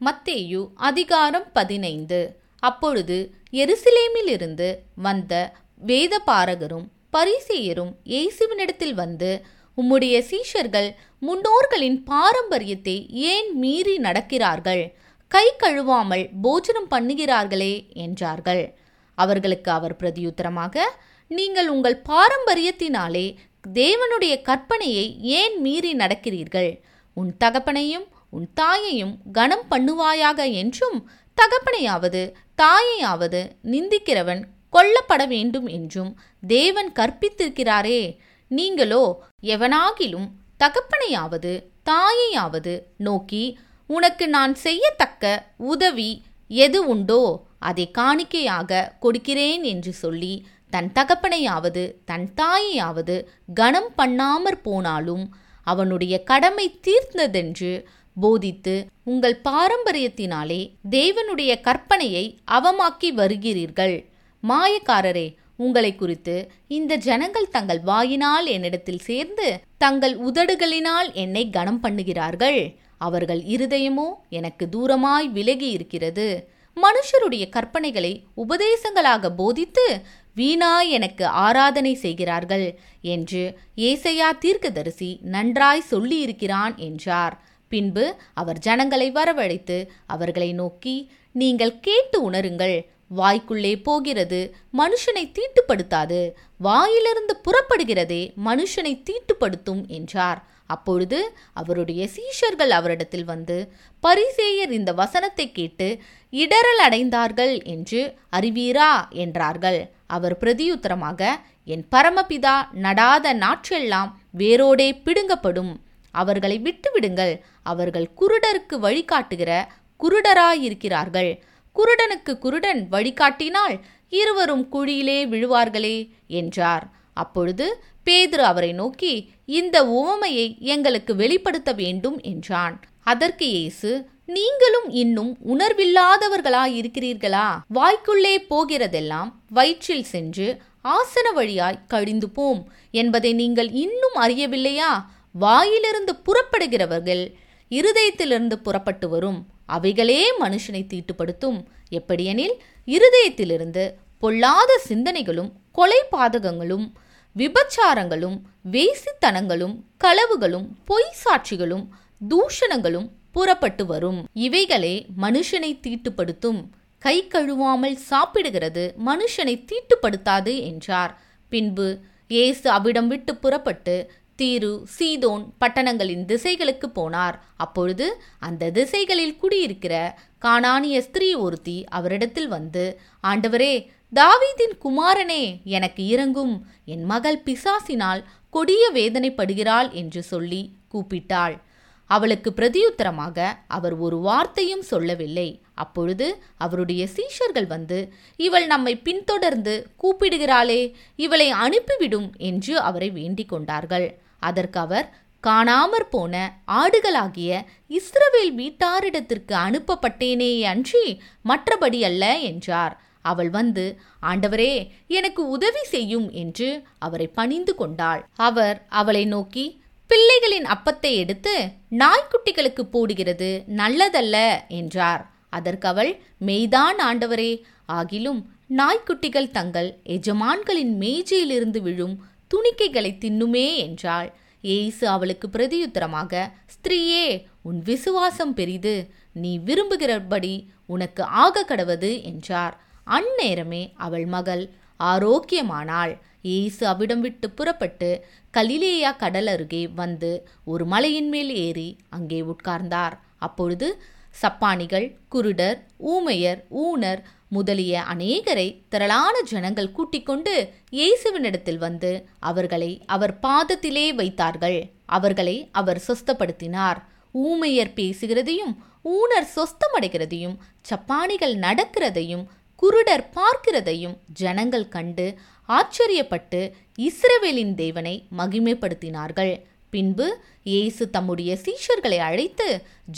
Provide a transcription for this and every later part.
மத்தேயு அதிகாரம் பதினைந்து. அப்பொழுது எருசலேமிலிருந்து வந்த வேத பாரகரும் பரிசேயரும் இயேசுவினிடத்தில் வந்து உம்முடைய சீஷர்கள் முன்னோர்களின் பாரம்பரியத்தை ஏன் மீறி நடக்கிறார்கள்? கை கழுவாமல் போஜனம் பண்ணுகிறார்களே என்றார்கள். அவர்களுக்கு அவர் பிரதியுத்தரமாக நீங்கள் உங்கள் பாரம்பரியத்தினாலே தேவனுடைய கற்பனையை ஏன் மீறி நடக்கிறீர்கள்? உன் தகப்பனையும் உன் தாயையும் கனம் பண்ணுவாயாக என்றும் தகப்பனையாவது தாயையாவது நிந்திக்கிறவன் கொல்லப்பட வேண்டும் என்றும் தேவன் கற்பித்திருக்கிறாரே. நீங்களோ எவனாகிலும் தகப்பனையாவது தாயையாவது நோக்கி உனக்கு நான் செய்யத்தக்க உதவி எது உண்டோ அதை காணிக்கையாக கொடுக்கிறேன் என்று சொல்லி தன் தகப்பனையாவது தன் தாயையாவது கனம் பண்ணாமற் போனாலும் அவனுடைய கடமை தீர்ந்ததென்று போதித்து உங்கள் பாரம்பரியத்தினாலே தேவனுடைய கற்பனையை அவமாக்கி வருகிறீர்கள். மாயக்காரரே உங்களை குறித்து இந்த ஜனங்கள் தங்கள் வாயினால் என்னிடத்தில் சேர்ந்து தங்கள் உதடுகளினால் என்னை கனம் பண்ணுகிறார்கள். அவர்கள் இருதயமோ எனக்கு தூரமாய் விலகி இருக்கிறது. மனுஷருடைய கற்பனைகளை உபதேசங்களாக போதித்து வீணாய் எனக்கு ஆராதனை செய்கிறார்கள் என்று ஏசையா தீர்க்கதரிசி நன்றாய் சொல்லியிருக்கிறான் என்றார். பின்பு அவர் ஜனங்களை வரவழைத்து அவர்களை நோக்கி நீங்கள் கேட்டு உணருங்கள். வாய்க்குள்ளே போகிறது மனுஷனை தீட்டுப்படுத்தாது. வாயிலிருந்து புறப்படுகிறதே மனுஷனை தீட்டுப்படுத்தும் என்றார். அப்பொழுது அவருடைய சீஷர்கள் அவரிடத்தில் வந்து பரிசேயர் இந்த வசனத்தை கேட்டு இடரல் அடைந்தார்கள் என்று அறிவீரா? என்றார்கள். அவர் பிரதியுத்தரமாக என் பரமபிதா நடாத நாற்றெல்லாம் வேரோடே பிடுங்கப்படும். அவர்களை விட்டுவிடுங்கள். அவர்கள் குருடருக்கு வழிகாட்டுகிற குருடராயிருக்கிறார்கள். குருடனுக்கு குருடன் வழிகாட்டினால் இருவரும் குழியிலே விழுவார்களே என்றார். அப்பொழுது பேதுரு அவரை நோக்கி இந்த உவமையை எங்களுக்கு வெளிப்படுத்த வேண்டும் என்றான். அதற்கு இயேசு நீங்களும் இன்னும் உணர்வில்லாதவர்களாயிருக்கிறீர்களா? வாய்க்குள்ளே போகிறதெல்லாம் வயிற்றில் சென்று ஆசன வழியாய் கழிந்து போம் என்பதை நீங்கள் இன்னும் அறியவில்லையா? வாயிலிருந்து புறப்படுகிறவர்கள் இருதயத்திலிருந்து புறப்பட்டு வரும் அவைகளே மனுஷனை தீட்டுப்படுத்தும். எப்படியெனில் இருதயத்திலிருந்து பொல்லாத சிந்தனைகளும் கொலை பாதகங்களும் விபச்சாரங்களும் வேசித்தனங்களும் களவுகளும் பொய் சாட்சிகளும் தூஷணங்களும் புறப்பட்டு வரும். இவைகளே மனுஷனை தீட்டுப்படுத்தும். கை கழுவாமல் சாப்பிடுகிறது மனுஷனை தீட்டுப்படுத்தாது என்றார். பின்பு இயேசு அவிடம் விட்டு புறப்பட்டு தீரு சீதோன் பட்டணங்களின் திசைகளுக்கு போனார். அப்பொழுது அந்த திசைகளில் குடியிருக்கிற காணானிய ஸ்திரீ ஒருத்தி அவரிடத்தில் வந்து ஆண்டவரே தாவீதின் குமாரனே எனக்கு இறங்கும் என் மகள் பிசாசினால் கொடிய வேதனைப்படுகிறாள் என்று சொல்லி கூப்பிட்டாள். அவளுக்கு பிரதியுத்தரமாக அவர் ஒரு வார்த்தையும் சொல்லவில்லை. அப்பொழுது அவருடைய சீஷர்கள் வந்து இவள் நம்மை பின்தொடர்ந்து கூப்பிடுகிறாளே இவளை அனுப்பிவிடும் என்று அவரை வேண்டிக் கொண்டார்கள். அதற்கு அவர் காணாமற் போன ஆடுகளாகிய இஸ்ரவேல் வீட்டாரிடத்திற்கு அனுப்பப்பட்டேனே அன்றி மற்றபடி அல்ல என்றார். அவள் வந்து ஆண்டவரே எனக்கு உதவி செய்யும் என்று அவரை பணிந்து கொண்டாள். அவர் அவளை நோக்கி பிள்ளைகளின் அப்பத்தை எடுத்து நாய்க்குட்டிகளுக்கு போடுகிறது நல்லதல்ல என்றார். அதற்கு அவள் மெய்தான் ஆண்டவரே ஆகிலும் நாய்க்குட்டிகள் தங்கள் எஜமான்களின் மேஜையிலிருந்து விழும் துணிக்கைகளை தின்னுமே என்றாள். ஏசு அவளுக்கு பிரதியுத்தரமாக ஸ்திரீயே உன் விசுவாசம் பெரிது. நீ விரும்புகிறபடி உனக்கு ஆக கடவது என்றார். அந்நேரமே அவள் மகள் ஆரோக்கியமானாள். இயேசு அவிடம் விட்டு புறப்பட்டு கலிலேயா கடல் அருகே வந்து ஒரு மலையின் மேல் ஏறி அங்கே உட்கார்ந்தார். அப்பொழுது சப்பானிகள் குருடர் ஊமையர் ஊனர் முதலிய அநேகரை திரளான ஜனங்கள் கூட்டிக்கொண்டு இயேசுவினிடத்தில் வந்து அவர்களை அவர் பாதத்திலே வைத்தார்கள். அவர்களை அவர் சொஸ்தப்படுத்தினார். ஊமையர் பேசுகிறதையும் ஊனர் சொஸ்தமடைகிறதையும் சப்பானிகள் நடக்கிறதையும் குருடர் பார்க்கிறதையும் ஜனங்கள் கண்டு ஆச்சரியப்பட்டு இஸ்ரவேலின் தேவனை மகிமைப்படுத்தினார்கள். பின்பு இயேசு தம்முடைய சீஷர்களை அழைத்து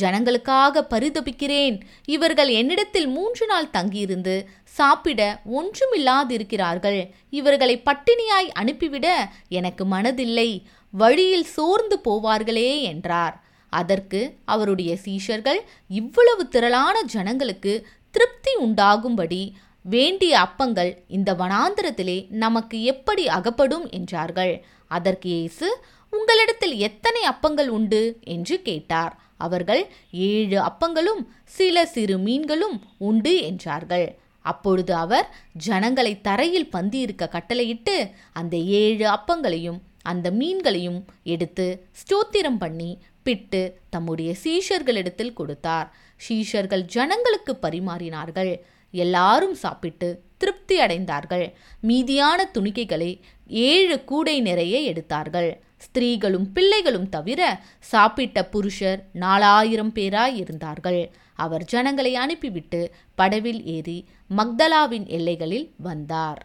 ஜனங்களுக்காக பரிதபிக்கிறேன். இவர்கள் என்னிடத்தில் மூன்று நாள் தங்கியிருந்து சாப்பிட ஒன்றுமில்லாதிருக்கிறார்கள். இவர்களை பட்டினியாய் அனுப்பிவிட எனக்கு மனதில்லை. வழியில் சோர்ந்து போவார்களே என்றார். அதற்கு அவருடைய சீஷர்கள் இவ்வளவு திரளான ஜனங்களுக்கு திருப்தி உண்டாகும்படி வேண்டிய அப்பங்கள் இந்த வனாந்திரத்திலே நமக்கு எப்படி அகப்படும் என்றார்கள். அதற்கு இயேசு உங்களிடத்தில் எத்தனை அப்பங்கள் உண்டு? என்று கேட்டார். அவர்கள் ஏழு அப்பங்களும் சில சிறு மீன்களும் உண்டு என்றார்கள். அப்பொழுது அவர் ஜனங்களை தரையில் பந்தியிருக்க கட்டளையிட்டு அந்த ஏழு அப்பங்களையும் அந்த மீன்களையும் எடுத்து ஸ்தோத்திரம் பண்ணி பிட்டு தம்முடைய சீஷர்களிடத்தில் கொடுத்தார். சீஷர்கள் ஜனங்களுக்கு பரிமாறினார்கள். எல்லாரும் சாப்பிட்டு திருப்தி அடைந்தார்கள். மீதியான துணிக்கைகளை ஏழு கூடை நிறைய எடுத்தார்கள். ஸ்திரீகளும் பிள்ளைகளும் தவிர சாப்பிட்ட புருஷர் நாலாயிரம் பேராய் இருந்தார்கள் அவர் ஜனங்களை அனுப்பிவிட்டு படவில் ஏறி மக்தலாவின் எல்லைகளில் வந்தார்.